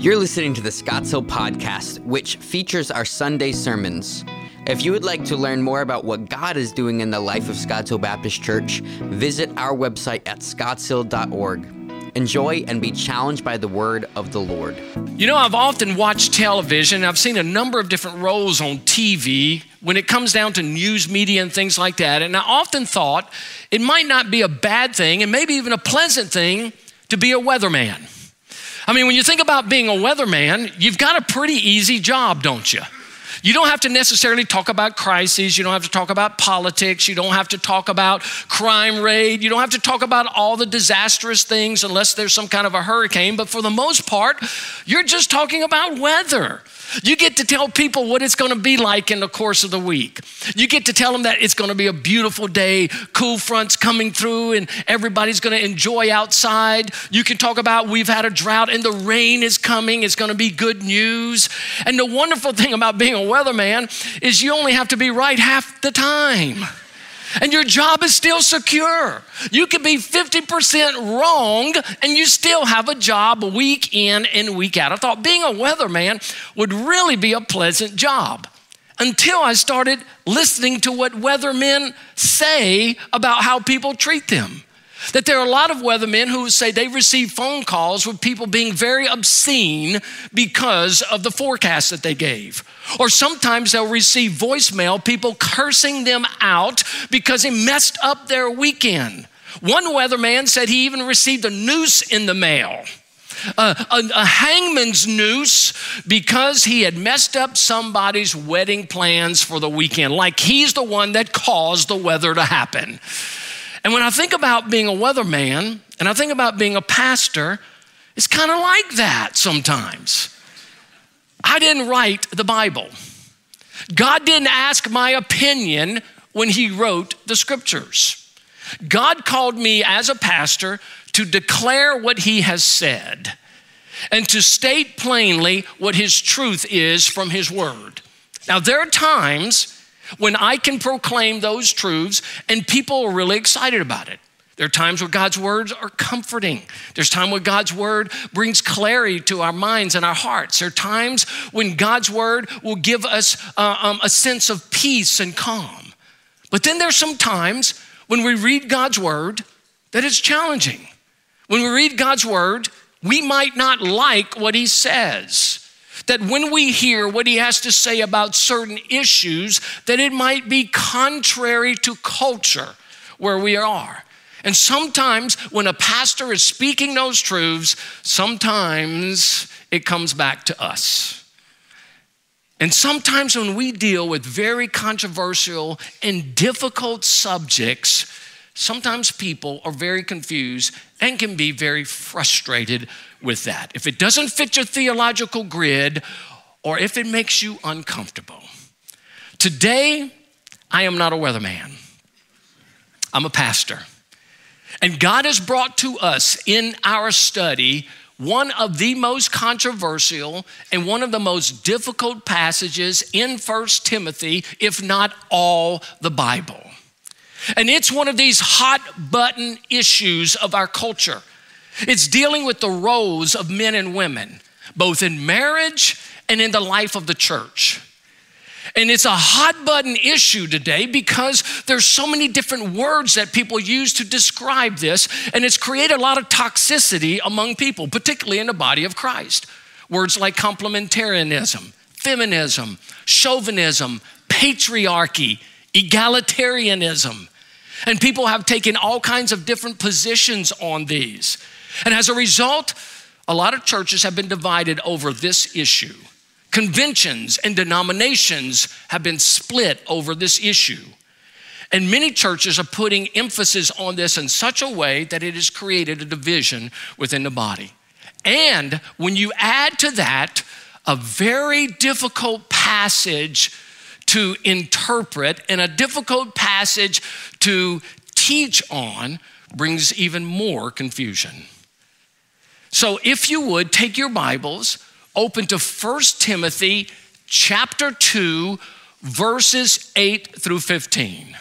You're listening to the Scotts Hill Podcast, which features our Sunday sermons. If you would like to learn more about what God is doing in the life of Scotts Hill Baptist Church, visit our website at scottshill.org. Enjoy and be challenged by the word of the Lord. You know, I've often watched television. I've seen a number of different roles on TV when it comes down to news media and things like that. And I often thought it might not be a bad thing and maybe even a pleasant thing to be a weatherman. I mean, when you think about being a weatherman, you've got a pretty easy job, don't you? You don't have to necessarily talk about crises. You don't have to talk about politics. You don't have to talk about crime rate. You don't have to talk about all the disastrous things unless there's some kind of a hurricane. But for the most part, you're just talking about weather. You get to tell people what it's going to be like in the course of the week. You get to tell them that it's going to be a beautiful day, cool fronts coming through, and everybody's going to enjoy outside. You can talk about we've had a drought and the rain is coming. It's going to be good news. And the wonderful thing about being a weatherman is you only have to be right half the time and your job is still secure. You could be 50% wrong and you still have a job week in and week out. I thought being a weatherman would really be a pleasant job until I started listening to what weathermen say about how people treat them. That there are a lot of weathermen who say they receive phone calls with people being very obscene because of the forecast that they gave. Or sometimes they'll receive voicemail, people cursing them out because he messed up their weekend. One weatherman said he even received a noose in the mail. a, a, hangman's noose because he had messed up somebody's wedding plans for the weekend, like he's the one that caused the weather to happen. And when I think about being a weatherman and I think about being a pastor, it's kind of like that sometimes. I didn't write the Bible. God didn't ask my opinion when He wrote the scriptures. God called me as a pastor to declare what He has said and to state plainly what His truth is from His Word. Now, there are times when I can proclaim those truths and people are really excited about it. There are times where God's words are comforting. There's time where God's word brings clarity to our minds and our hearts. There are times when God's word will give us uh, um, a sense of peace and calm. But then there's some times when we read God's word that is challenging. When we read God's word, we might not like what he says that when we hear what he has to say about certain issues, that it might be contrary to culture where we are. And sometimes when a pastor is speaking those truths, sometimes it comes back to us. And sometimes when we deal with very controversial and difficult subjects, sometimes people are very confused and can be very frustrated with that. If it doesn't fit your theological grid or if it makes you uncomfortable. Today, I am not a weatherman, I'm a pastor. And God has brought to us in our study one of the most controversial and one of the most difficult passages in First Timothy, if not all the Bible. And it's one of these hot button issues of our culture. It's dealing with the roles of men and women, both in marriage and in the life of the church. And it's a hot button issue today because there's so many different words that people use to describe this, and it's created a lot of toxicity among people, particularly in the body of Christ. Words like complementarianism, feminism, chauvinism, patriarchy, egalitarianism. And people have taken all kinds of different positions on these. And as a result, a lot of churches have been divided over this issue. Conventions and denominations have been split over this issue. And many churches are putting emphasis on this in such a way that it has created a division within the body. And when you add to that a very difficult passage to interpret and a difficult passage to teach on, brings even more confusion. So if you would take your Bibles, open to 1 Timothy chapter 2 verses 8 through 15.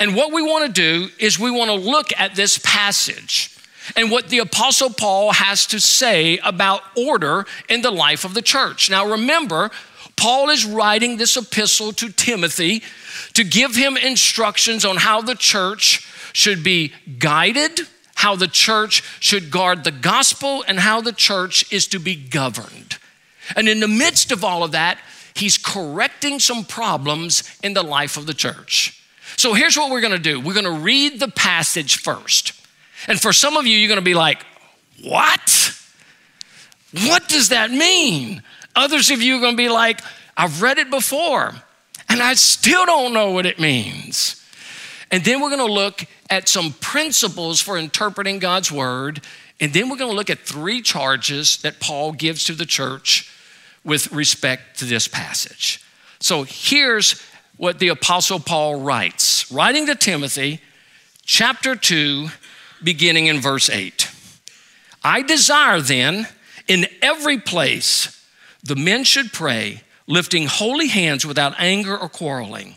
And what we want to do is we want to look at this passage and what the Apostle Paul has to say about order in the life of the church. Now, remember, Paul is writing this epistle to Timothy to give him instructions on how the church should be guided, how the church should guard the gospel, and how the church is to be governed. And in the midst of all of that, he's correcting some problems in the life of the church. So here's what we're gonna do we're gonna read the passage first. And for some of you, you're gonna be like, what? What does that mean? Others of you are gonna be like, I've read it before, and I still don't know what it means. And then we're gonna look at some principles for interpreting God's word. And then we're gonna look at three charges that Paul gives to the church with respect to this passage. So here's what the Apostle Paul writes, writing to Timothy, chapter 2, beginning in verse 8. I desire then in every place the men should pray, lifting holy hands without anger or quarreling.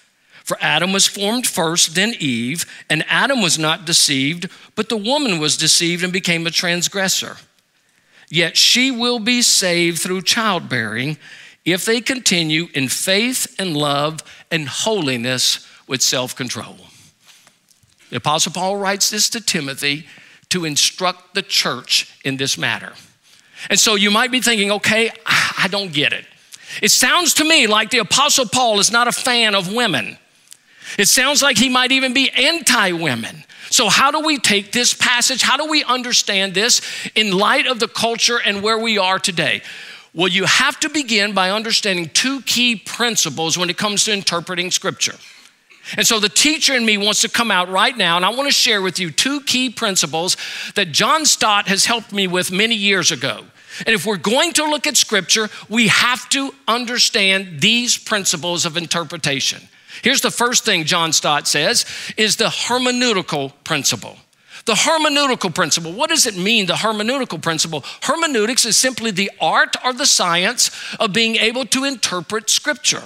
For Adam was formed first, then Eve, and Adam was not deceived, but the woman was deceived and became a transgressor yet she will be saved through childbearing if they continue in faith and love and holiness with self control. The Apostle Paul writes this to Timothy to instruct the church in this matter. And so you might be thinking, okay, I don't get it. It sounds to me like the Apostle Paul is not a fan of women. It sounds like he might even be anti women. So, how do we take this passage? How do we understand this in light of the culture and where we are today? Well, you have to begin by understanding two key principles when it comes to interpreting Scripture. And so the teacher in me wants to come out right now, and I want to share with you two key principles that John Stott has helped me with many years ago. And if we're going to look at Scripture, we have to understand these principles of interpretation. Here's the first thing John Stott says is the hermeneutical principle. The hermeneutical principle. What does it mean, the hermeneutical principle? Hermeneutics is simply the art or the science of being able to interpret scripture.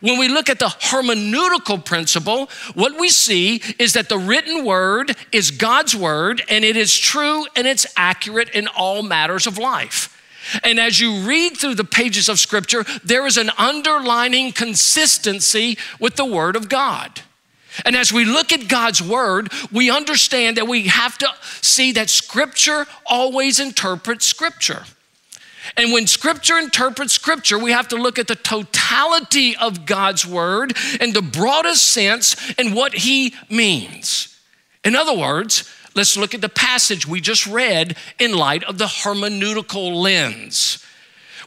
When we look at the hermeneutical principle, what we see is that the written word is God's word and it is true and it's accurate in all matters of life. And as you read through the pages of Scripture, there is an underlining consistency with the Word of God. And as we look at God's Word, we understand that we have to see that Scripture always interprets Scripture. And when Scripture interprets Scripture, we have to look at the totality of God's Word in the broadest sense and what He means. In other words, Let's look at the passage we just read in light of the hermeneutical lens.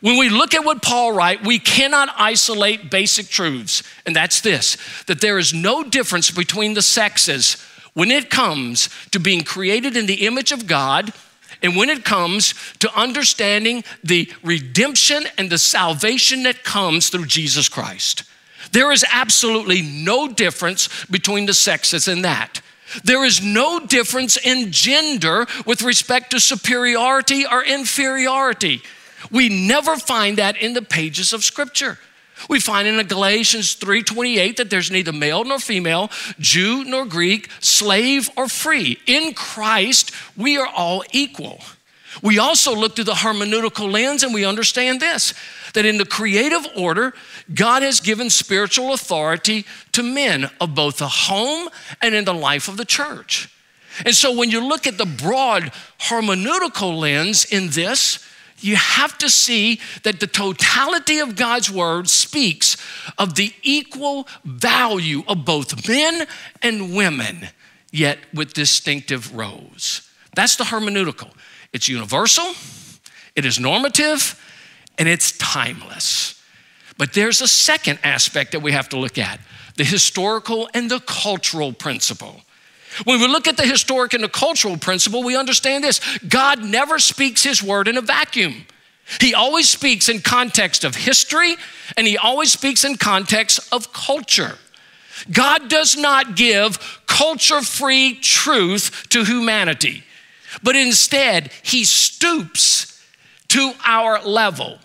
When we look at what Paul writes, we cannot isolate basic truths, and that's this that there is no difference between the sexes when it comes to being created in the image of God and when it comes to understanding the redemption and the salvation that comes through Jesus Christ. There is absolutely no difference between the sexes in that. There is no difference in gender with respect to superiority or inferiority. We never find that in the pages of Scripture. We find in Galatians 3:28 that there's neither male nor female, Jew nor Greek, slave or free. In Christ, we are all equal. We also look through the hermeneutical lens and we understand this that in the creative order, God has given spiritual authority to men of both the home and in the life of the church. And so when you look at the broad hermeneutical lens in this, you have to see that the totality of God's word speaks of the equal value of both men and women, yet with distinctive roles. That's the hermeneutical. It's universal, it is normative, and it's timeless. But there's a second aspect that we have to look at the historical and the cultural principle. When we look at the historic and the cultural principle, we understand this God never speaks his word in a vacuum. He always speaks in context of history and he always speaks in context of culture. God does not give culture free truth to humanity, but instead, he stoops to our level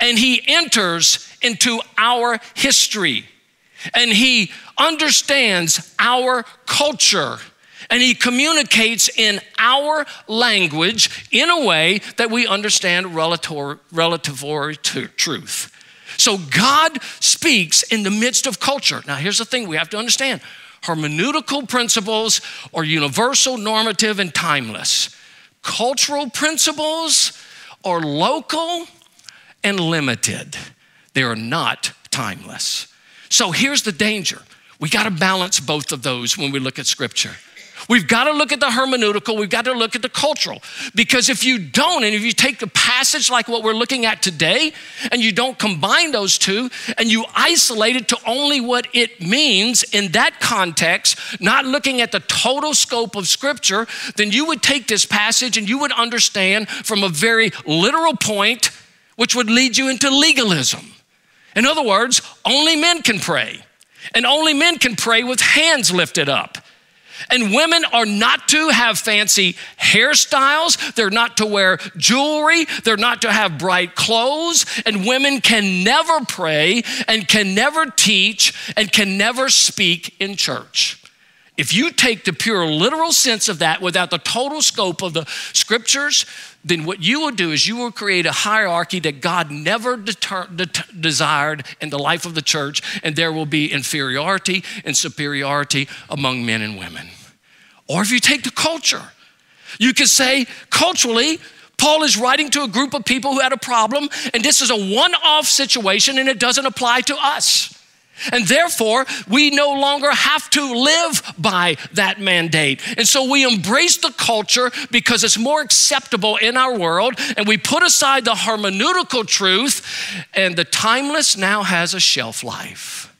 and he enters into our history and he understands our culture and he communicates in our language in a way that we understand relative, relative truth. So God speaks in the midst of culture. Now, here's the thing we have to understand hermeneutical principles are universal, normative, and timeless. Cultural principles are local and limited, they are not timeless. So here's the danger we got to balance both of those when we look at Scripture. We've got to look at the hermeneutical, we've got to look at the cultural. Because if you don't, and if you take a passage like what we're looking at today, and you don't combine those two, and you isolate it to only what it means in that context, not looking at the total scope of Scripture, then you would take this passage and you would understand from a very literal point, which would lead you into legalism. In other words, only men can pray, and only men can pray with hands lifted up. And women are not to have fancy hairstyles. They're not to wear jewelry. They're not to have bright clothes. And women can never pray and can never teach and can never speak in church. If you take the pure literal sense of that without the total scope of the scriptures, then what you will do is you will create a hierarchy that God never deter- de- desired in the life of the church, and there will be inferiority and superiority among men and women. Or if you take the culture, you could say culturally, Paul is writing to a group of people who had a problem, and this is a one off situation and it doesn't apply to us. And therefore, we no longer have to live by that mandate. And so we embrace the culture because it's more acceptable in our world, and we put aside the hermeneutical truth, and the timeless now has a shelf life.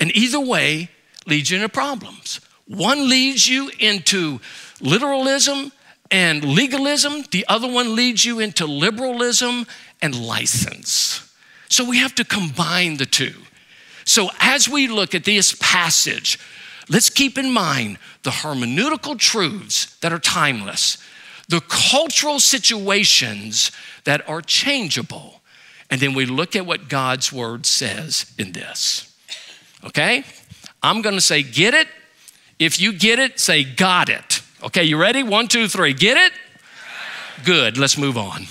And either way leads you into problems. One leads you into literalism and legalism, the other one leads you into liberalism and license. So we have to combine the two. So, as we look at this passage, let's keep in mind the hermeneutical truths that are timeless, the cultural situations that are changeable, and then we look at what God's word says in this. Okay? I'm gonna say, get it. If you get it, say, got it. Okay, you ready? One, two, three. Get it? Good, let's move on.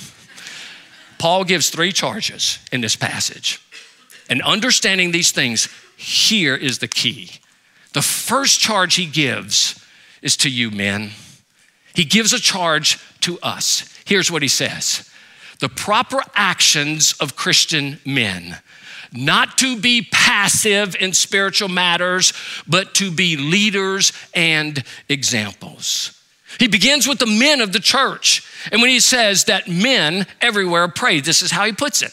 Paul gives three charges in this passage. And understanding these things, here is the key. The first charge he gives is to you, men. He gives a charge to us. Here's what he says the proper actions of Christian men, not to be passive in spiritual matters, but to be leaders and examples. He begins with the men of the church. And when he says that men everywhere pray, this is how he puts it.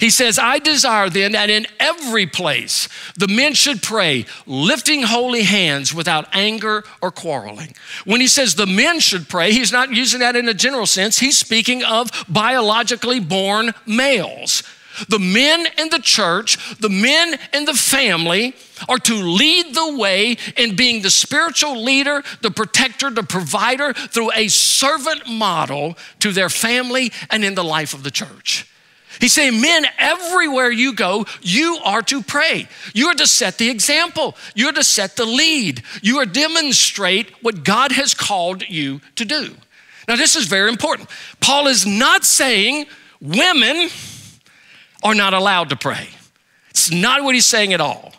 He says, I desire then that in every place the men should pray, lifting holy hands without anger or quarreling. When he says the men should pray, he's not using that in a general sense. He's speaking of biologically born males. The men in the church, the men in the family are to lead the way in being the spiritual leader, the protector, the provider through a servant model to their family and in the life of the church. He's saying, Men, everywhere you go, you are to pray. You are to set the example. You are to set the lead. You are demonstrate what God has called you to do. Now, this is very important. Paul is not saying women are not allowed to pray. It's not what he's saying at all.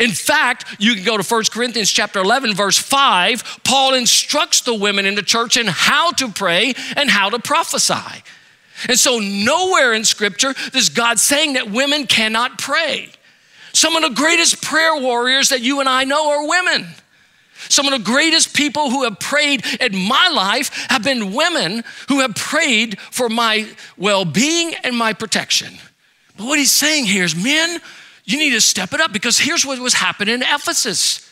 In fact, you can go to 1 Corinthians chapter 11 verse 5. Paul instructs the women in the church in how to pray and how to prophesy. And so, nowhere in Scripture does God saying that women cannot pray. Some of the greatest prayer warriors that you and I know are women. Some of the greatest people who have prayed in my life have been women who have prayed for my well being and my protection. But what he's saying here is, men, you need to step it up because here's what was happening in Ephesus.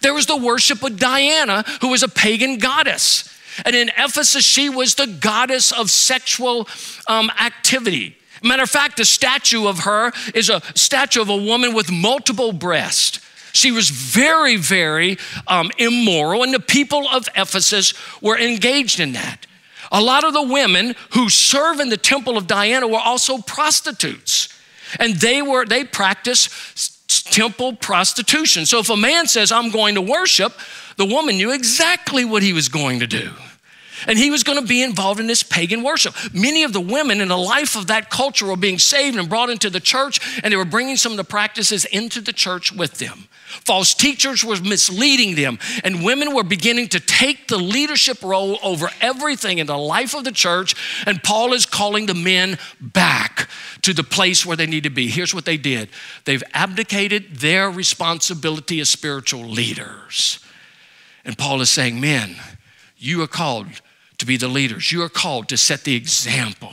There was the worship of Diana, who was a pagan goddess. And in Ephesus, she was the goddess of sexual um, activity. Matter of fact, the statue of her is a statue of a woman with multiple breasts. She was very, very um, immoral, and the people of Ephesus were engaged in that. A lot of the women who serve in the temple of Diana were also prostitutes, and they were they practiced temple prostitution. So if a man says, "I'm going to worship," the woman knew exactly what he was going to do. And he was going to be involved in this pagan worship. Many of the women in the life of that culture were being saved and brought into the church, and they were bringing some of the practices into the church with them. False teachers were misleading them, and women were beginning to take the leadership role over everything in the life of the church. And Paul is calling the men back to the place where they need to be. Here's what they did they've abdicated their responsibility as spiritual leaders. And Paul is saying, Men, you are called to be the leaders. You are called to set the example.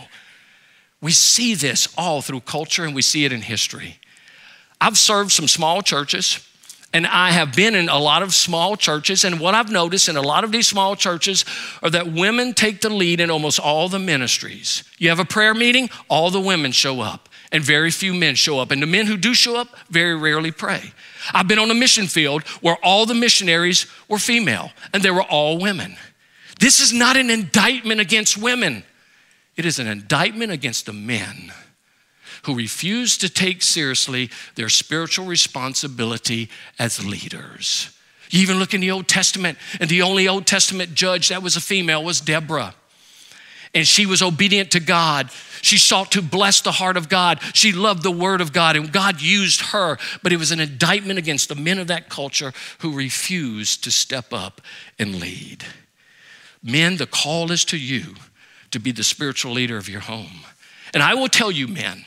We see this all through culture and we see it in history. I've served some small churches and I have been in a lot of small churches. And what I've noticed in a lot of these small churches are that women take the lead in almost all the ministries. You have a prayer meeting, all the women show up, and very few men show up. And the men who do show up very rarely pray. I've been on a mission field where all the missionaries were female and they were all women. This is not an indictment against women, it is an indictment against the men who refuse to take seriously their spiritual responsibility as leaders. You even look in the Old Testament, and the only Old Testament judge that was a female was Deborah. And she was obedient to God. She sought to bless the heart of God. She loved the word of God, and God used her. But it was an indictment against the men of that culture who refused to step up and lead. Men, the call is to you to be the spiritual leader of your home. And I will tell you, men,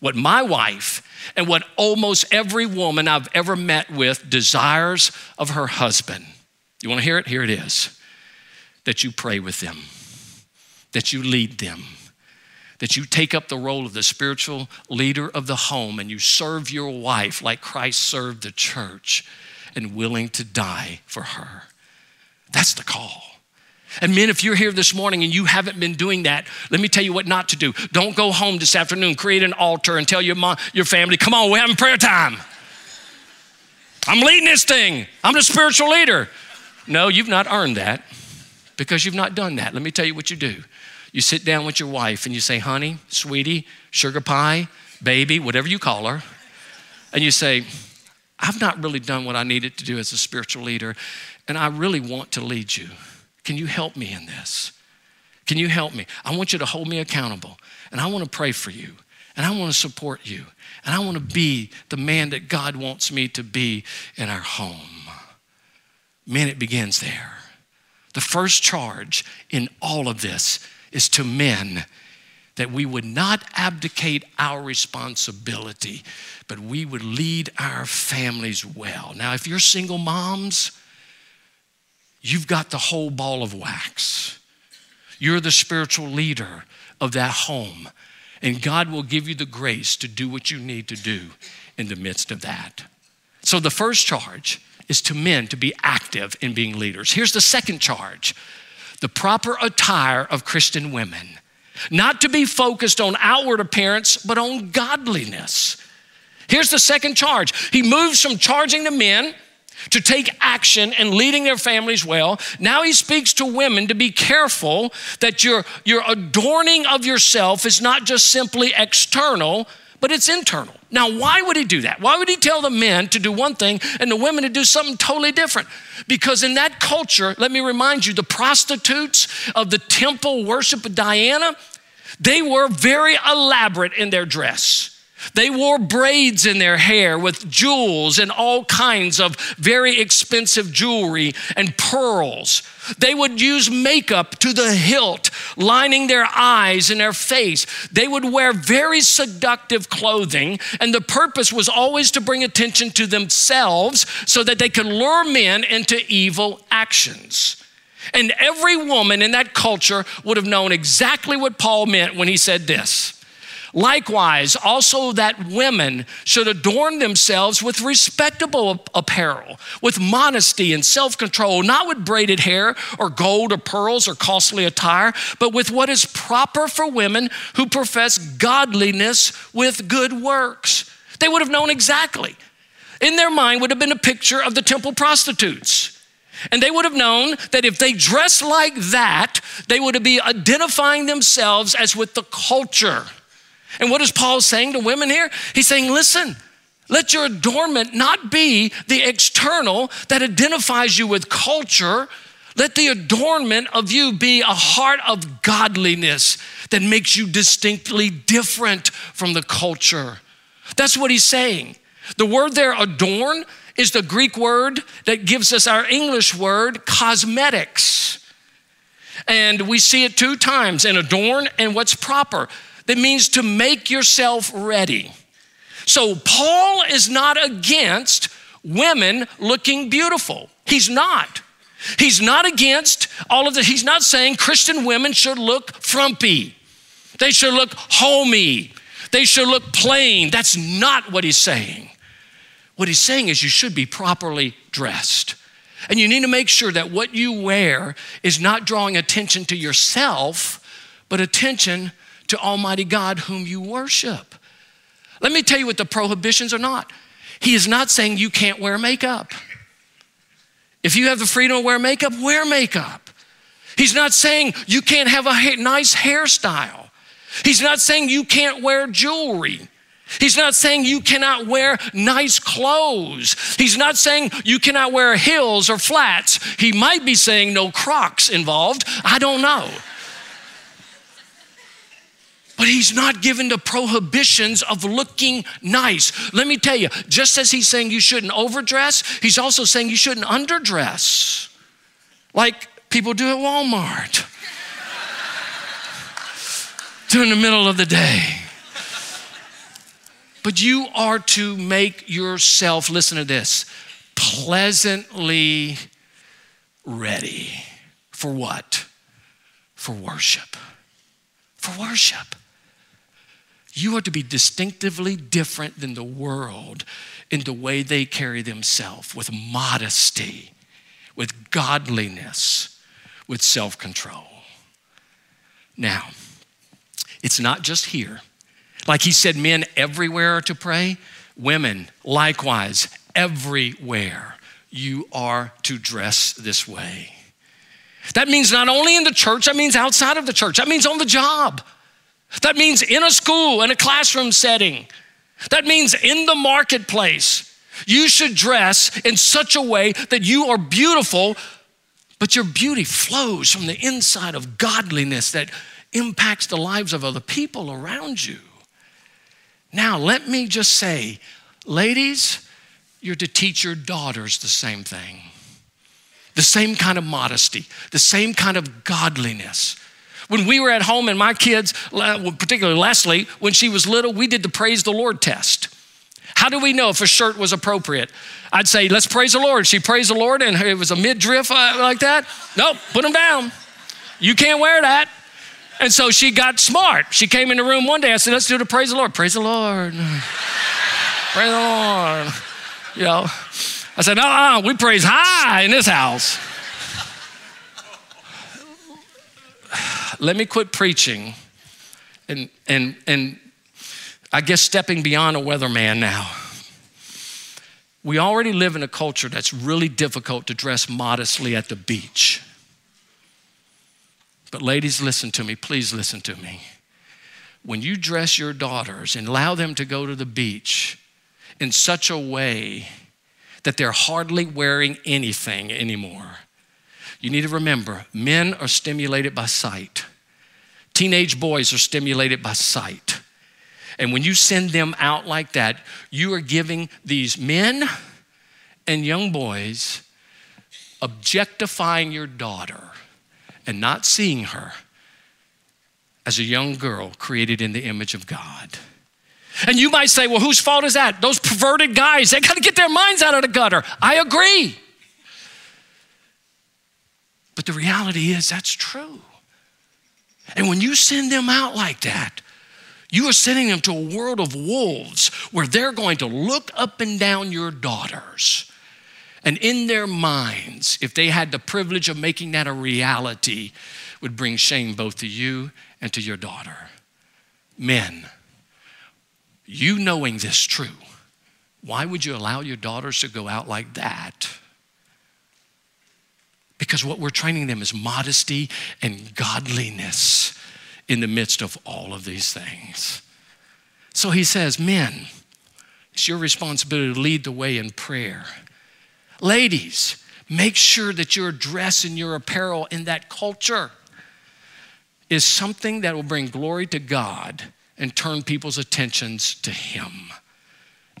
what my wife and what almost every woman I've ever met with desires of her husband. You want to hear it? Here it is that you pray with them, that you lead them, that you take up the role of the spiritual leader of the home and you serve your wife like Christ served the church and willing to die for her. That's the call. And men, if you're here this morning and you haven't been doing that, let me tell you what not to do. Don't go home this afternoon, create an altar, and tell your mom, your family, come on, we're having prayer time. I'm leading this thing. I'm the spiritual leader. No, you've not earned that because you've not done that. Let me tell you what you do. You sit down with your wife and you say, honey, sweetie, sugar pie, baby, whatever you call her, and you say, I've not really done what I needed to do as a spiritual leader, and I really want to lead you. Can you help me in this? Can you help me? I want you to hold me accountable, and I want to pray for you, and I want to support you, and I want to be the man that God wants me to be in our home. Men, it begins there. The first charge in all of this is to men that we would not abdicate our responsibility, but we would lead our families well. Now, if you're single moms, you've got the whole ball of wax. You're the spiritual leader of that home. And God will give you the grace to do what you need to do in the midst of that. So, the first charge is to men to be active in being leaders. Here's the second charge the proper attire of Christian women, not to be focused on outward appearance, but on godliness. Here's the second charge He moves from charging the men to take action and leading their families well. Now he speaks to women to be careful that your, your adorning of yourself is not just simply external, but it's internal. Now, why would he do that? Why would he tell the men to do one thing and the women to do something totally different? Because in that culture, let me remind you, the prostitutes of the temple worship of Diana, they were very elaborate in their dress. They wore braids in their hair with jewels and all kinds of very expensive jewelry and pearls. They would use makeup to the hilt, lining their eyes and their face. They would wear very seductive clothing, and the purpose was always to bring attention to themselves so that they could lure men into evil actions. And every woman in that culture would have known exactly what Paul meant when he said this Likewise, also that women should adorn themselves with respectable apparel, with modesty and self control, not with braided hair or gold or pearls or costly attire, but with what is proper for women who profess godliness with good works. They would have known exactly. In their mind would have been a picture of the temple prostitutes. And they would have known that if they dressed like that, they would be identifying themselves as with the culture. And what is Paul saying to women here? He's saying, listen, let your adornment not be the external that identifies you with culture. Let the adornment of you be a heart of godliness that makes you distinctly different from the culture. That's what he's saying. The word there, adorn, is the Greek word that gives us our English word, cosmetics. And we see it two times in adorn and what's proper. That means to make yourself ready. So Paul is not against women looking beautiful. He's not. He's not against all of the, he's not saying Christian women should look frumpy. They should look homey. They should look plain. That's not what he's saying. What he's saying is you should be properly dressed. And you need to make sure that what you wear is not drawing attention to yourself, but attention to Almighty God whom you worship. Let me tell you what the prohibitions are not. He is not saying you can't wear makeup. If you have the freedom to wear makeup, wear makeup. He's not saying you can't have a nice hairstyle. He's not saying you can't wear jewelry. He's not saying you cannot wear nice clothes. He's not saying you cannot wear heels or flats. He might be saying no crocs involved. I don't know. But he's not given the prohibitions of looking nice. Let me tell you, just as he's saying you shouldn't overdress, he's also saying you shouldn't underdress, like people do at Walmart during the middle of the day. But you are to make yourself, listen to this, pleasantly ready. For what? For worship. For worship. You are to be distinctively different than the world in the way they carry themselves with modesty, with godliness, with self control. Now, it's not just here. Like he said, men everywhere are to pray, women likewise, everywhere you are to dress this way. That means not only in the church, that means outside of the church, that means on the job, that means in a school, in a classroom setting, that means in the marketplace. You should dress in such a way that you are beautiful, but your beauty flows from the inside of godliness that impacts the lives of other people around you. Now, let me just say, ladies, you're to teach your daughters the same thing the same kind of modesty, the same kind of godliness. When we were at home and my kids, particularly Leslie, when she was little, we did the praise the Lord test. How do we know if a shirt was appropriate? I'd say, let's praise the Lord. She praised the Lord and it was a midriff uh, like that. Nope, put them down. You can't wear that. And so she got smart. She came in the room one day. I said, let's do the praise the Lord. Praise the Lord. praise the Lord. You know, I said, no, we praise high in this house. Let me quit preaching and, and, and I guess stepping beyond a weatherman now. We already live in a culture that's really difficult to dress modestly at the beach. But, ladies, listen to me. Please listen to me. When you dress your daughters and allow them to go to the beach in such a way that they're hardly wearing anything anymore, you need to remember men are stimulated by sight, teenage boys are stimulated by sight. And when you send them out like that, you are giving these men and young boys objectifying your daughter and not seeing her as a young girl created in the image of God. And you might say, well, whose fault is that? Those perverted guys, they got to get their minds out of the gutter. I agree. But the reality is, that's true. And when you send them out like that, You are sending them to a world of wolves where they're going to look up and down your daughters. And in their minds, if they had the privilege of making that a reality, would bring shame both to you and to your daughter. Men, you knowing this true, why would you allow your daughters to go out like that? Because what we're training them is modesty and godliness in the midst of all of these things. So he says, Men, it's your responsibility to lead the way in prayer. Ladies, make sure that your dress and your apparel in that culture is something that will bring glory to God and turn people's attentions to Him.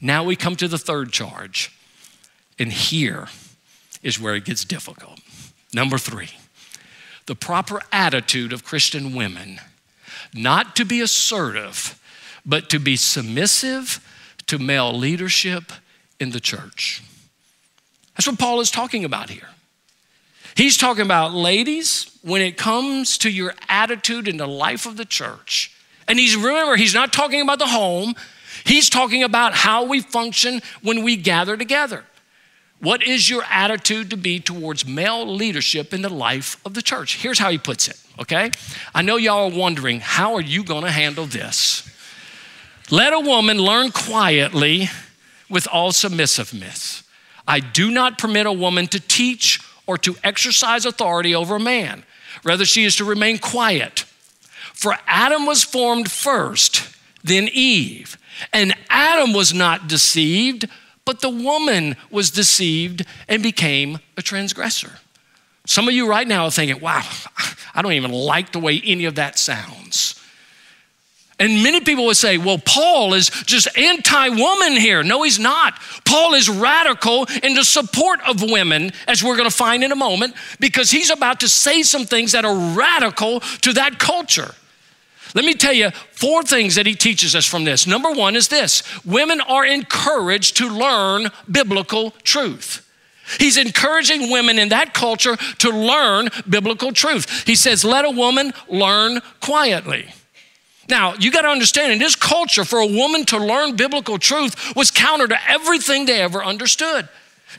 Now we come to the third charge, and here is where it gets difficult. Number three, the proper attitude of Christian women, not to be assertive, but to be submissive to male leadership in the church. That's what Paul is talking about here. He's talking about, ladies, when it comes to your attitude in the life of the church, and he's remember, he's not talking about the home, he's talking about how we function when we gather together. What is your attitude to be towards male leadership in the life of the church? Here's how he puts it, okay? I know y'all are wondering, how are you gonna handle this? Let a woman learn quietly with all submissiveness. I do not permit a woman to teach or to exercise authority over a man. Rather, she is to remain quiet. For Adam was formed first, then Eve. And Adam was not deceived, but the woman was deceived and became a transgressor. Some of you right now are thinking, wow, I don't even like the way any of that sounds. And many people would say, well, Paul is just anti woman here. No, he's not. Paul is radical in the support of women, as we're going to find in a moment, because he's about to say some things that are radical to that culture. Let me tell you four things that he teaches us from this. Number one is this women are encouraged to learn biblical truth. He's encouraging women in that culture to learn biblical truth. He says, let a woman learn quietly. Now, you got to understand, in this culture, for a woman to learn biblical truth was counter to everything they ever understood.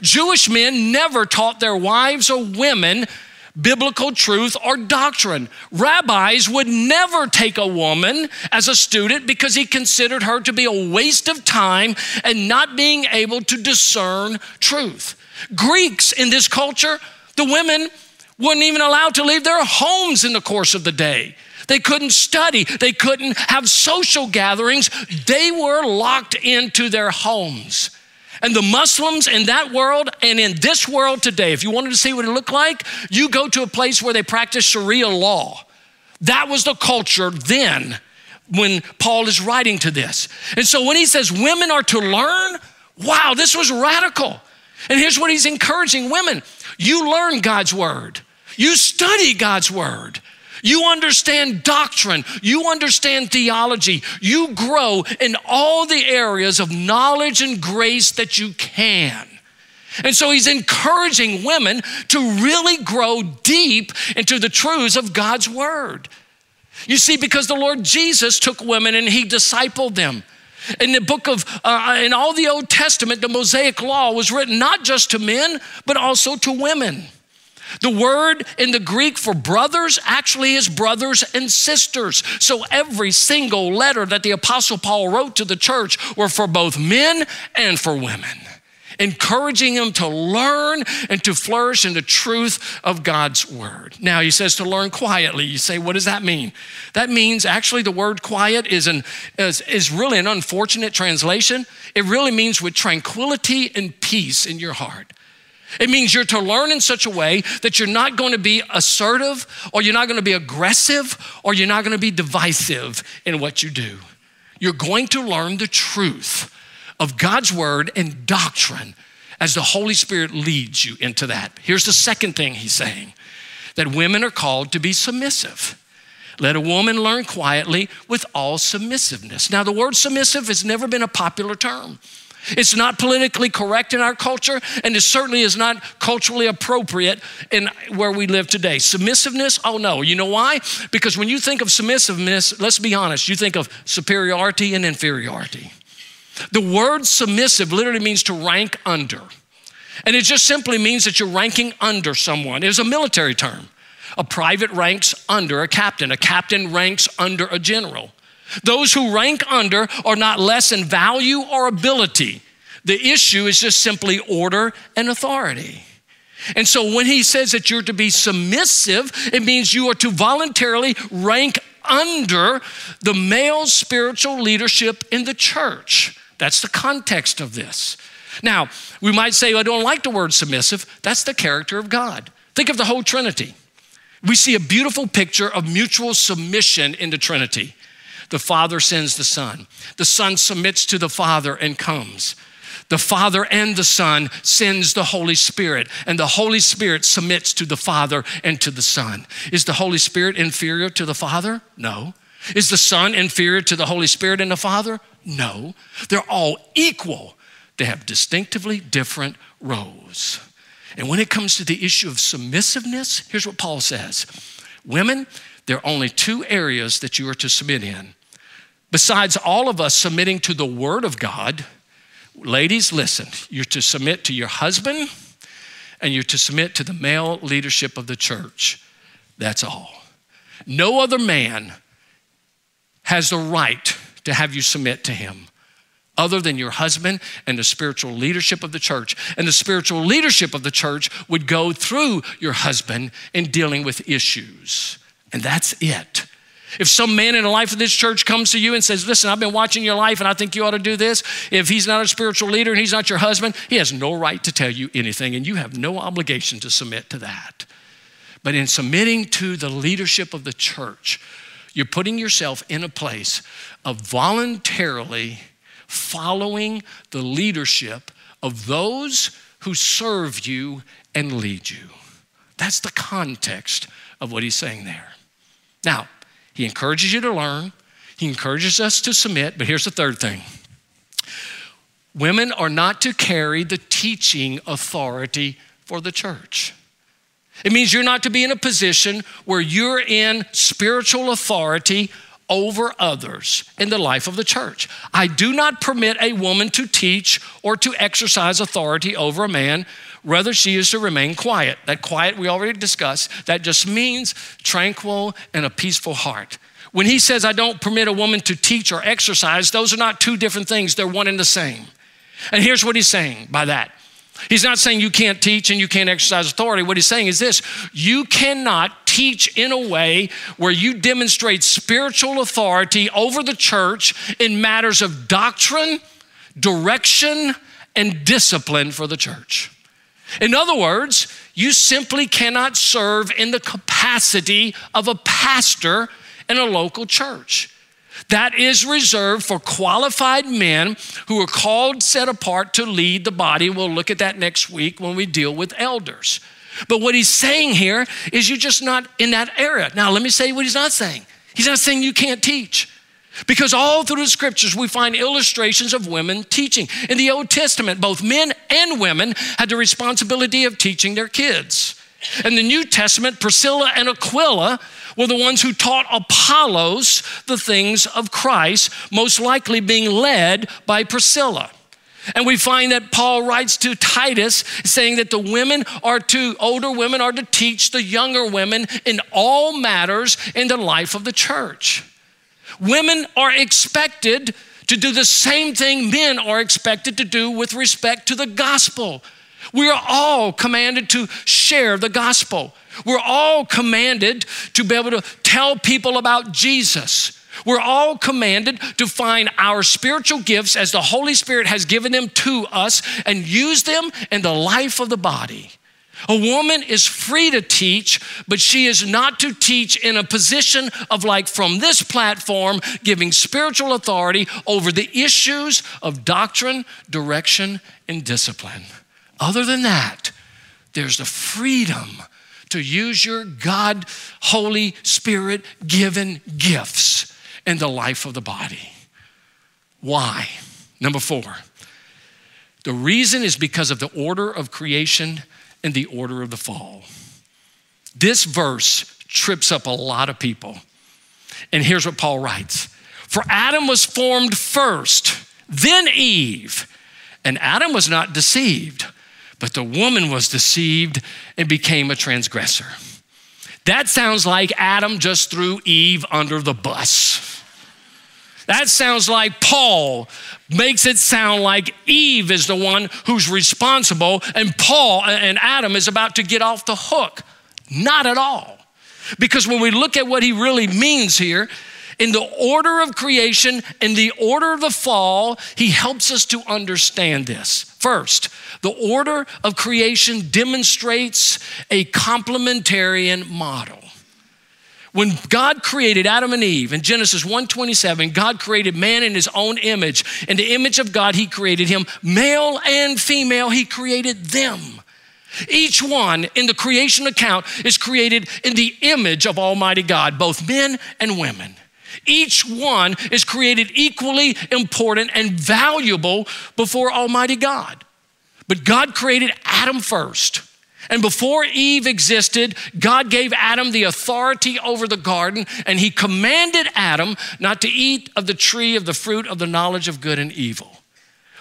Jewish men never taught their wives or women biblical truth or doctrine. Rabbis would never take a woman as a student because he considered her to be a waste of time and not being able to discern truth. Greeks in this culture, the women weren't even allowed to leave their homes in the course of the day. They couldn't study. They couldn't have social gatherings. They were locked into their homes. And the Muslims in that world and in this world today, if you wanted to see what it looked like, you go to a place where they practice Sharia law. That was the culture then when Paul is writing to this. And so when he says women are to learn, wow, this was radical. And here's what he's encouraging women you learn God's word, you study God's word. You understand doctrine. You understand theology. You grow in all the areas of knowledge and grace that you can. And so he's encouraging women to really grow deep into the truths of God's word. You see, because the Lord Jesus took women and he discipled them. In the book of, uh, in all the Old Testament, the Mosaic Law was written not just to men, but also to women. The word in the Greek for brothers actually is brothers and sisters. So every single letter that the Apostle Paul wrote to the church were for both men and for women, encouraging them to learn and to flourish in the truth of God's word. Now, he says to learn quietly. You say, what does that mean? That means actually the word quiet is, an, is, is really an unfortunate translation. It really means with tranquility and peace in your heart. It means you're to learn in such a way that you're not going to be assertive or you're not going to be aggressive or you're not going to be divisive in what you do. You're going to learn the truth of God's word and doctrine as the Holy Spirit leads you into that. Here's the second thing he's saying that women are called to be submissive. Let a woman learn quietly with all submissiveness. Now, the word submissive has never been a popular term. It's not politically correct in our culture, and it certainly is not culturally appropriate in where we live today. Submissiveness, oh no. You know why? Because when you think of submissiveness, let's be honest, you think of superiority and inferiority. The word submissive literally means to rank under. And it just simply means that you're ranking under someone. It is a military term. A private ranks under a captain, a captain ranks under a general. Those who rank under are not less in value or ability. The issue is just simply order and authority. And so when he says that you're to be submissive, it means you are to voluntarily rank under the male spiritual leadership in the church. That's the context of this. Now, we might say, oh, I don't like the word submissive. That's the character of God. Think of the whole Trinity. We see a beautiful picture of mutual submission in the Trinity. The Father sends the Son. The Son submits to the Father and comes. The Father and the Son sends the Holy Spirit, and the Holy Spirit submits to the Father and to the Son. Is the Holy Spirit inferior to the Father? No. Is the Son inferior to the Holy Spirit and the Father? No. They're all equal. They have distinctively different roles. And when it comes to the issue of submissiveness, here's what Paul says Women, there are only two areas that you are to submit in Besides all of us submitting to the Word of God, ladies, listen, you're to submit to your husband and you're to submit to the male leadership of the church. That's all. No other man has the right to have you submit to him other than your husband and the spiritual leadership of the church. And the spiritual leadership of the church would go through your husband in dealing with issues. And that's it. If some man in the life of this church comes to you and says, Listen, I've been watching your life and I think you ought to do this, if he's not a spiritual leader and he's not your husband, he has no right to tell you anything and you have no obligation to submit to that. But in submitting to the leadership of the church, you're putting yourself in a place of voluntarily following the leadership of those who serve you and lead you. That's the context of what he's saying there. Now, he encourages you to learn, he encourages us to submit, but here's the third thing. Women are not to carry the teaching authority for the church. It means you're not to be in a position where you're in spiritual authority over others in the life of the church. I do not permit a woman to teach or to exercise authority over a man Rather, she is to remain quiet. That quiet we already discussed. That just means tranquil and a peaceful heart. When he says, I don't permit a woman to teach or exercise, those are not two different things, they're one and the same. And here's what he's saying by that. He's not saying you can't teach and you can't exercise authority. What he's saying is this you cannot teach in a way where you demonstrate spiritual authority over the church in matters of doctrine, direction, and discipline for the church. In other words, you simply cannot serve in the capacity of a pastor in a local church. That is reserved for qualified men who are called, set apart to lead the body. We'll look at that next week when we deal with elders. But what he's saying here is you're just not in that area. Now, let me say what he's not saying. He's not saying you can't teach. Because all through the scriptures, we find illustrations of women teaching. In the Old Testament, both men and women had the responsibility of teaching their kids. In the New Testament, Priscilla and Aquila were the ones who taught Apollos the things of Christ, most likely being led by Priscilla. And we find that Paul writes to Titus saying that the women are to, older women are to teach the younger women in all matters in the life of the church. Women are expected to do the same thing men are expected to do with respect to the gospel. We are all commanded to share the gospel. We're all commanded to be able to tell people about Jesus. We're all commanded to find our spiritual gifts as the Holy Spirit has given them to us and use them in the life of the body. A woman is free to teach, but she is not to teach in a position of like from this platform giving spiritual authority over the issues of doctrine, direction, and discipline. Other than that, there's the freedom to use your God, Holy Spirit given gifts in the life of the body. Why? Number four, The reason is because of the order of creation and the order of the fall. This verse trips up a lot of people. And here's what Paul writes For Adam was formed first, then Eve. And Adam was not deceived, but the woman was deceived and became a transgressor. That sounds like Adam just threw Eve under the bus. That sounds like Paul makes it sound like Eve is the one who's responsible and Paul and Adam is about to get off the hook. Not at all. Because when we look at what he really means here, in the order of creation, in the order of the fall, he helps us to understand this. First, the order of creation demonstrates a complementarian model. When God created Adam and Eve in Genesis 1:27, God created man in his own image. In the image of God, he created him, male and female, he created them. Each one in the creation account is created in the image of Almighty God, both men and women. Each one is created equally important and valuable before Almighty God. But God created Adam first. And before Eve existed, God gave Adam the authority over the garden, and he commanded Adam not to eat of the tree of the fruit of the knowledge of good and evil.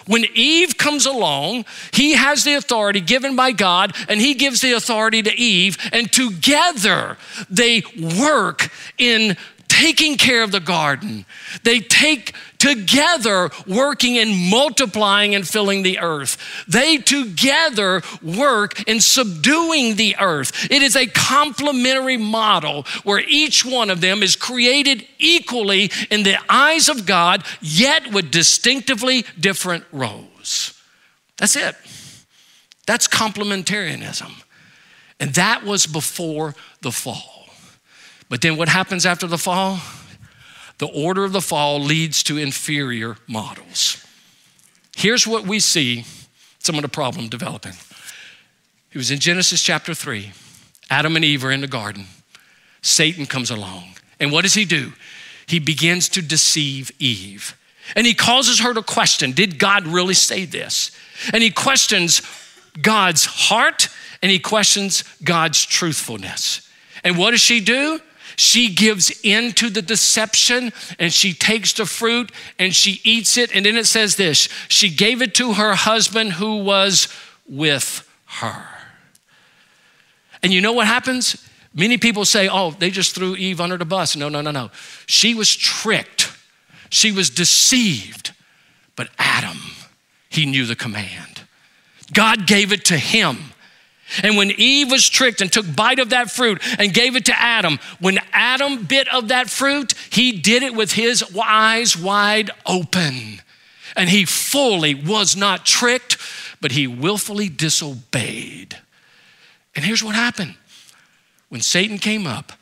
When Eve comes along, he has the authority given by God, and he gives the authority to Eve, and together they work in taking care of the garden. They take together working and multiplying and filling the earth. They together work in subduing the earth. It is a complementary model where each one of them is created equally in the eyes of God, yet with distinctively different roles. That's it. That's complementarianism. And that was before the fall. But then what happens after the fall? The order of the fall leads to inferior models. Here's what we see some of the problem developing. It was in Genesis chapter 3. Adam and Eve are in the garden. Satan comes along. And what does he do? He begins to deceive Eve. And he causes her to question Did God really say this? And he questions God's heart and he questions God's truthfulness. And what does she do? She gives in to the deception and she takes the fruit and she eats it. And then it says this she gave it to her husband who was with her. And you know what happens? Many people say, oh, they just threw Eve under the bus. No, no, no, no. She was tricked, she was deceived. But Adam, he knew the command. God gave it to him. And when Eve was tricked and took bite of that fruit and gave it to Adam, when Adam bit of that fruit, he did it with his eyes wide open. And he fully was not tricked, but he willfully disobeyed. And here's what happened. When Satan came up,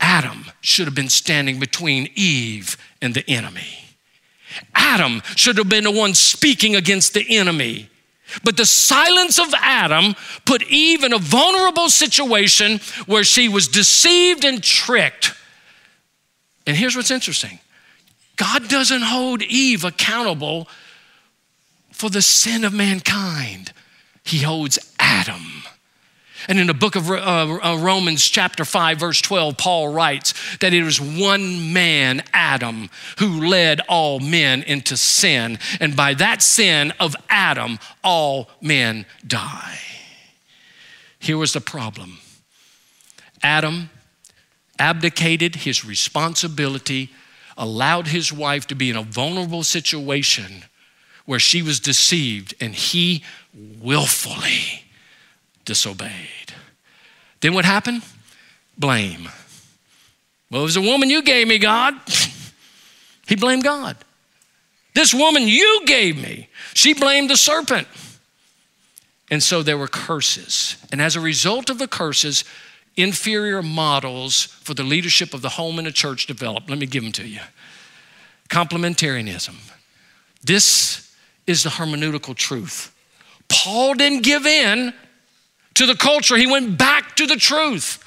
Adam should have been standing between Eve and the enemy. Adam should have been the one speaking against the enemy. But the silence of Adam put Eve in a vulnerable situation where she was deceived and tricked. And here's what's interesting. God doesn't hold Eve accountable for the sin of mankind, He holds Adam and in the book of uh, uh, Romans, chapter 5, verse 12, Paul writes that it was one man, Adam, who led all men into sin. And by that sin of Adam, all men die. Here was the problem Adam abdicated his responsibility, allowed his wife to be in a vulnerable situation where she was deceived, and he willfully disobeyed. Then what happened? Blame. Well, it was a woman you gave me, God. he blamed God. This woman you gave me, she blamed the serpent. And so there were curses. And as a result of the curses, inferior models for the leadership of the home and the church developed. Let me give them to you. Complementarianism. This is the hermeneutical truth. Paul didn't give in to the culture, he went back to the truth.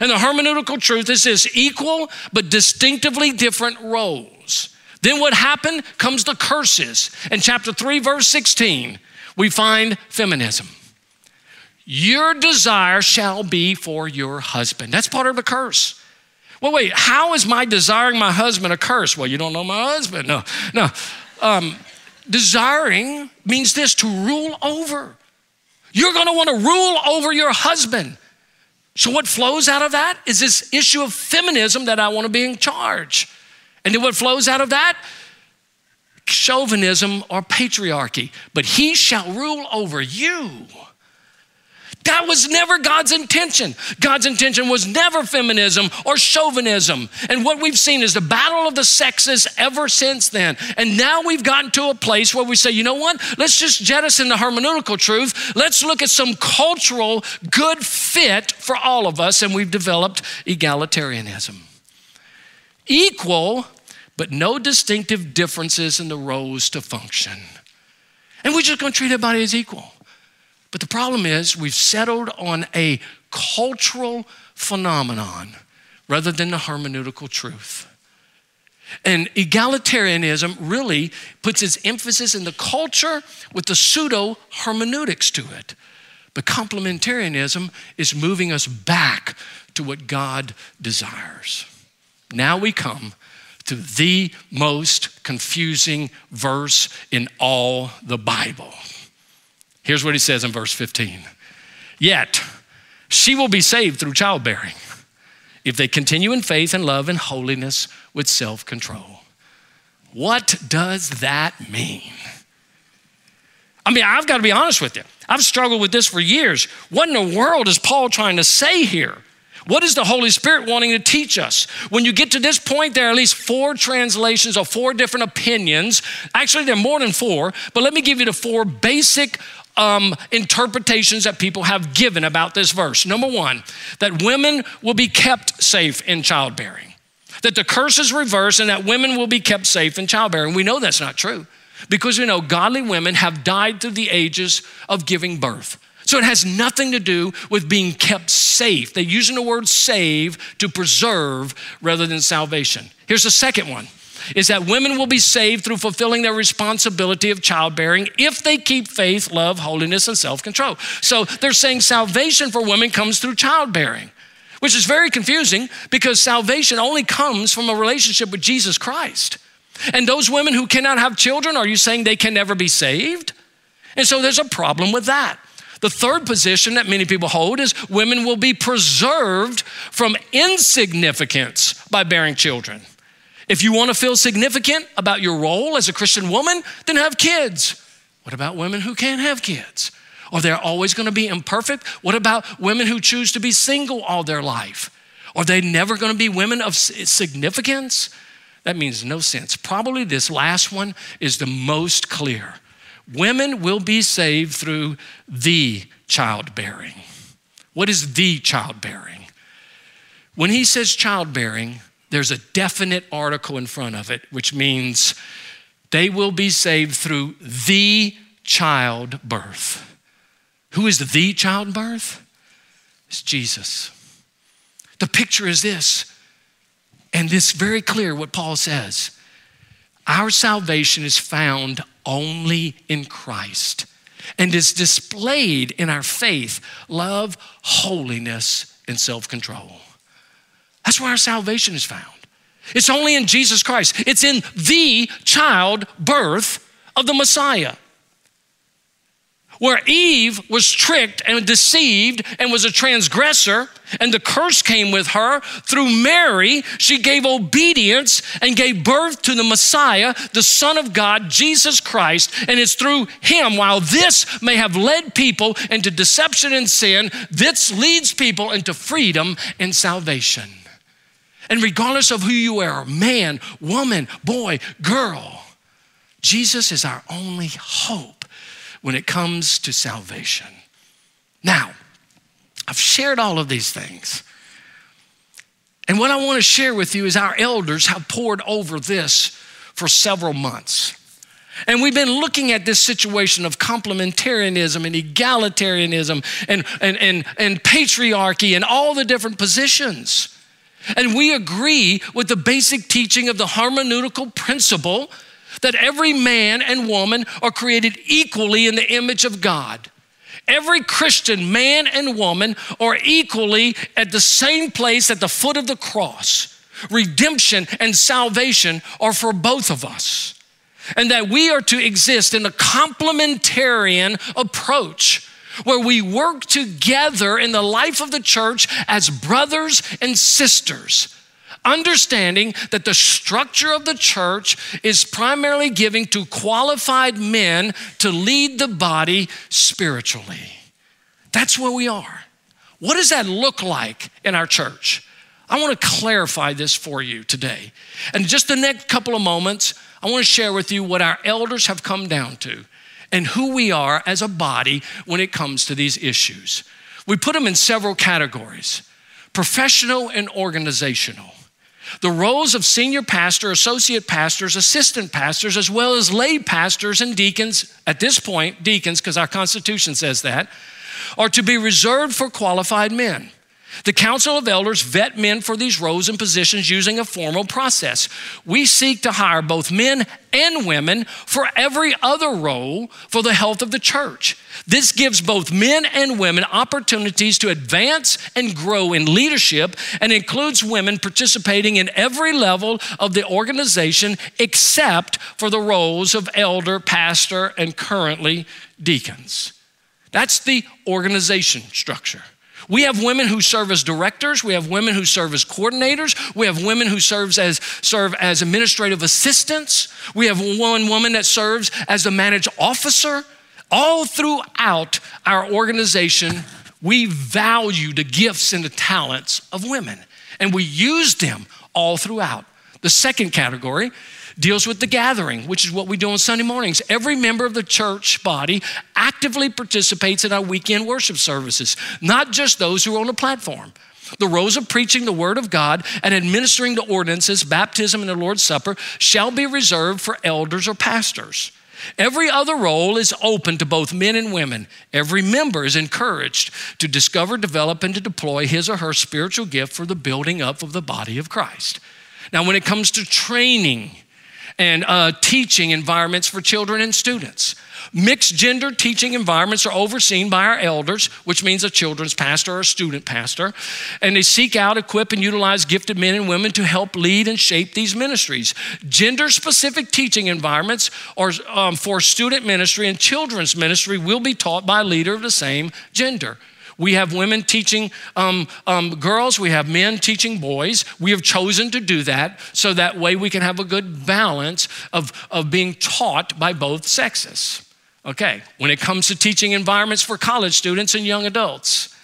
And the hermeneutical truth is this equal but distinctively different roles. Then what happened comes the curses. In chapter 3, verse 16, we find feminism. Your desire shall be for your husband. That's part of the curse. Well, wait, how is my desiring my husband a curse? Well, you don't know my husband. No, no. Um, desiring means this to rule over. You're going to want to rule over your husband. So, what flows out of that is this issue of feminism that I want to be in charge. And then what flows out of that? Chauvinism or patriarchy. But he shall rule over you. That was never God's intention. God's intention was never feminism or chauvinism. And what we've seen is the battle of the sexes ever since then. And now we've gotten to a place where we say, you know what? Let's just jettison the hermeneutical truth. Let's look at some cultural good fit for all of us. And we've developed egalitarianism. Equal, but no distinctive differences in the roles to function. And we're just going to treat everybody as equal. But the problem is, we've settled on a cultural phenomenon rather than the hermeneutical truth. And egalitarianism really puts its emphasis in the culture with the pseudo hermeneutics to it. But complementarianism is moving us back to what God desires. Now we come to the most confusing verse in all the Bible. Here's what he says in verse 15 Yet she will be saved through childbearing if they continue in faith and love and holiness with self control. What does that mean? I mean, I've got to be honest with you. I've struggled with this for years. What in the world is Paul trying to say here? What is the Holy Spirit wanting to teach us? When you get to this point, there are at least four translations or four different opinions. Actually, there are more than four, but let me give you the four basic um, interpretations that people have given about this verse. Number one, that women will be kept safe in childbearing, that the curse is reversed and that women will be kept safe in childbearing. We know that's not true because we know godly women have died through the ages of giving birth. So it has nothing to do with being kept safe. They're using the word save to preserve rather than salvation. Here's the second one is that women will be saved through fulfilling their responsibility of childbearing if they keep faith, love, holiness, and self control. So they're saying salvation for women comes through childbearing, which is very confusing because salvation only comes from a relationship with Jesus Christ. And those women who cannot have children, are you saying they can never be saved? And so there's a problem with that. The third position that many people hold is women will be preserved from insignificance by bearing children. If you want to feel significant about your role as a Christian woman, then have kids. What about women who can't have kids? Are they always going to be imperfect? What about women who choose to be single all their life? Are they never going to be women of significance? That means no sense. Probably this last one is the most clear. Women will be saved through the childbearing. What is the childbearing? When he says childbearing, there's a definite article in front of it, which means they will be saved through the childbirth. Who is the childbirth? It's Jesus. The picture is this, and this very clear what Paul says. Our salvation is found only in Christ and is displayed in our faith, love, holiness, and self control. That's where our salvation is found. It's only in Jesus Christ, it's in the child birth of the Messiah. Where Eve was tricked and deceived and was a transgressor, and the curse came with her, through Mary, she gave obedience and gave birth to the Messiah, the Son of God, Jesus Christ. And it's through him, while this may have led people into deception and sin, this leads people into freedom and salvation. And regardless of who you are man, woman, boy, girl Jesus is our only hope when it comes to salvation. Now, I've shared all of these things. And what I want to share with you is our elders have poured over this for several months. And we've been looking at this situation of complementarianism and egalitarianism and, and, and, and patriarchy and all the different positions. And we agree with the basic teaching of the hermeneutical principle that every man and woman are created equally in the image of God. Every Christian man and woman are equally at the same place at the foot of the cross. Redemption and salvation are for both of us. And that we are to exist in a complementarian approach where we work together in the life of the church as brothers and sisters understanding that the structure of the church is primarily giving to qualified men to lead the body spiritually. That's where we are. What does that look like in our church? I want to clarify this for you today. And just the next couple of moments, I want to share with you what our elders have come down to and who we are as a body when it comes to these issues. We put them in several categories professional and organizational. The roles of senior pastor, associate pastors, assistant pastors, as well as lay pastors and deacons, at this point, deacons, because our Constitution says that, are to be reserved for qualified men. The Council of Elders vet men for these roles and positions using a formal process. We seek to hire both men and women for every other role for the health of the church. This gives both men and women opportunities to advance and grow in leadership and includes women participating in every level of the organization except for the roles of elder, pastor, and currently deacons. That's the organization structure. We have women who serve as directors. We have women who serve as coordinators. We have women who serves as, serve as administrative assistants. We have one woman that serves as the managed officer. All throughout our organization, we value the gifts and the talents of women, and we use them all throughout. The second category deals with the gathering, which is what we do on Sunday mornings. Every member of the church body actively participates in our weekend worship services, not just those who are on the platform. The roles of preaching the word of God and administering the ordinances, baptism, and the Lord's Supper shall be reserved for elders or pastors. Every other role is open to both men and women. Every member is encouraged to discover, develop, and to deploy his or her spiritual gift for the building up of the body of Christ. Now, when it comes to training, and uh, teaching environments for children and students. Mixed gender teaching environments are overseen by our elders, which means a children's pastor or a student pastor. And they seek out, equip, and utilize gifted men and women to help lead and shape these ministries. Gender specific teaching environments are, um, for student ministry and children's ministry will be taught by a leader of the same gender. We have women teaching um, um, girls, we have men teaching boys. We have chosen to do that so that way we can have a good balance of, of being taught by both sexes. Okay, when it comes to teaching environments for college students and young adults,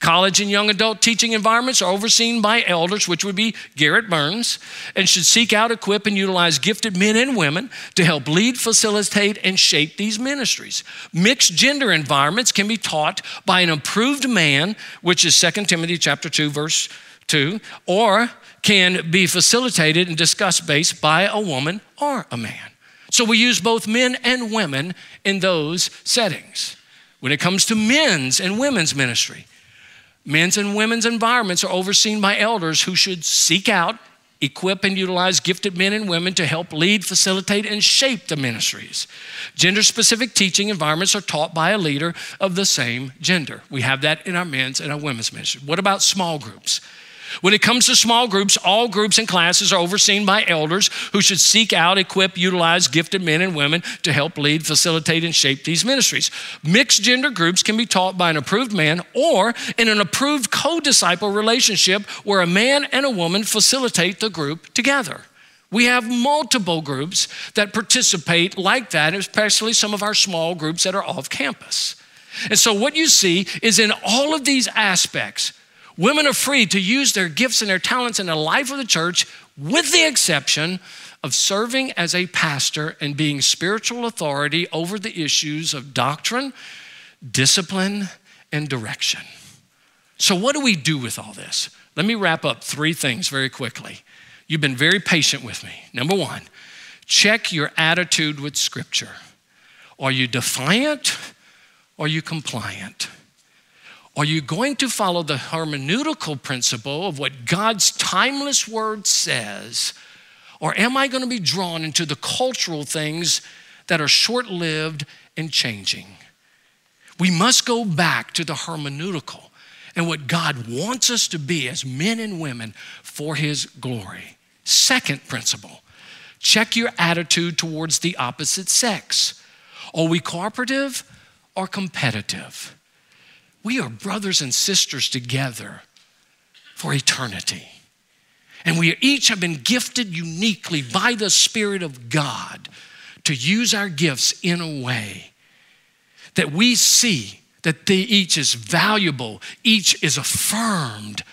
College and young adult teaching environments are overseen by elders, which would be Garrett Burns, and should seek out, equip, and utilize gifted men and women to help lead, facilitate, and shape these ministries. Mixed gender environments can be taught by an approved man, which is 2 Timothy chapter 2, verse 2, or can be facilitated and discussed based by a woman or a man. So we use both men and women in those settings. When it comes to men's and women's ministry, Men's and women's environments are overseen by elders who should seek out, equip, and utilize gifted men and women to help lead, facilitate, and shape the ministries. Gender specific teaching environments are taught by a leader of the same gender. We have that in our men's and our women's ministry. What about small groups? When it comes to small groups, all groups and classes are overseen by elders who should seek out, equip, utilize gifted men and women to help lead, facilitate, and shape these ministries. Mixed gender groups can be taught by an approved man or in an approved co disciple relationship where a man and a woman facilitate the group together. We have multiple groups that participate like that, especially some of our small groups that are off campus. And so, what you see is in all of these aspects, Women are free to use their gifts and their talents in the life of the church, with the exception of serving as a pastor and being spiritual authority over the issues of doctrine, discipline, and direction. So, what do we do with all this? Let me wrap up three things very quickly. You've been very patient with me. Number one, check your attitude with Scripture. Are you defiant? Or are you compliant? Are you going to follow the hermeneutical principle of what God's timeless word says? Or am I going to be drawn into the cultural things that are short lived and changing? We must go back to the hermeneutical and what God wants us to be as men and women for His glory. Second principle check your attitude towards the opposite sex. Are we cooperative or competitive? We are brothers and sisters together for eternity. And we each have been gifted uniquely by the Spirit of God to use our gifts in a way that we see that they each is valuable, each is affirmed,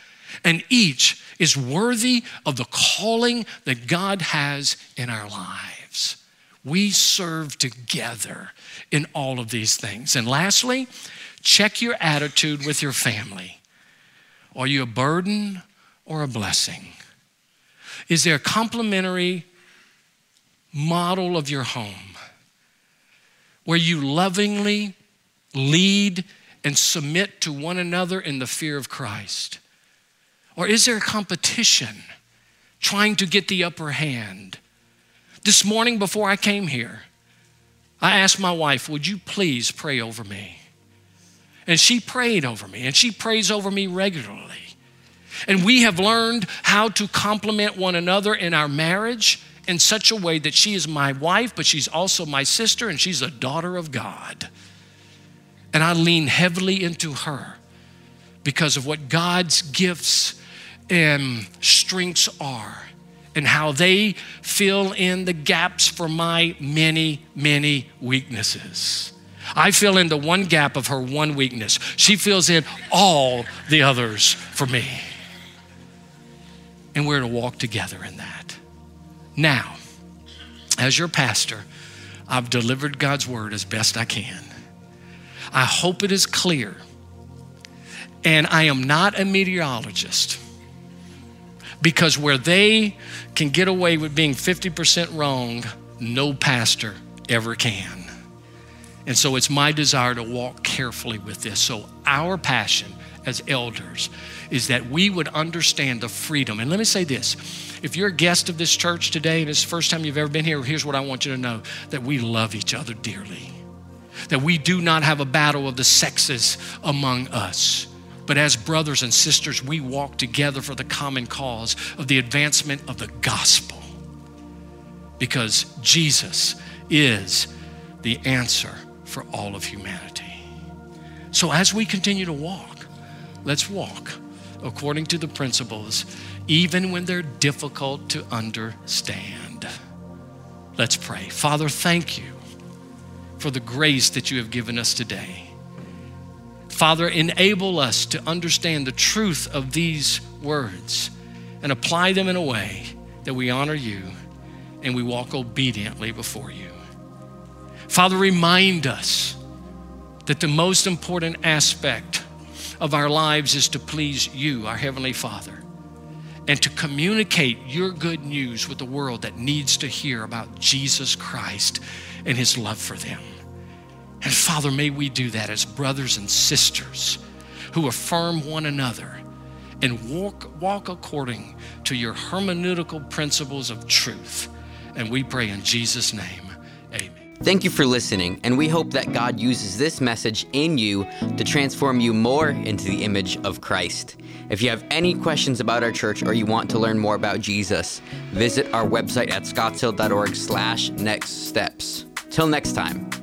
and each is worthy of the calling that God has in our lives. We serve together in all of these things. And lastly, check your attitude with your family. Are you a burden or a blessing? Is there a complementary model of your home where you lovingly lead and submit to one another in the fear of Christ? Or is there a competition trying to get the upper hand? This morning before I came here, I asked my wife, Would you please pray over me? And she prayed over me, and she prays over me regularly. And we have learned how to complement one another in our marriage in such a way that she is my wife, but she's also my sister, and she's a daughter of God. And I lean heavily into her because of what God's gifts and strengths are and how they fill in the gaps for my many, many weaknesses. I fill in the one gap of her one weakness. She fills in all the others for me. And we're to walk together in that. Now, as your pastor, I've delivered God's word as best I can. I hope it is clear. And I am not a meteorologist because where they can get away with being 50% wrong, no pastor ever can. And so it's my desire to walk carefully with this. So, our passion as elders is that we would understand the freedom. And let me say this if you're a guest of this church today and it's the first time you've ever been here, here's what I want you to know that we love each other dearly, that we do not have a battle of the sexes among us. But as brothers and sisters, we walk together for the common cause of the advancement of the gospel. Because Jesus is the answer for all of humanity. So as we continue to walk, let's walk according to the principles, even when they're difficult to understand. Let's pray. Father, thank you for the grace that you have given us today. Father, enable us to understand the truth of these words and apply them in a way that we honor you and we walk obediently before you. Father, remind us that the most important aspect of our lives is to please you, our Heavenly Father, and to communicate your good news with the world that needs to hear about Jesus Christ and His love for them. And Father, may we do that as brothers and sisters who affirm one another and walk, walk according to your hermeneutical principles of truth. And we pray in Jesus' name. Thank you for listening, and we hope that God uses this message in you to transform you more into the image of Christ. If you have any questions about our church or you want to learn more about Jesus, visit our website at scottshill.org slash next steps. Till next time.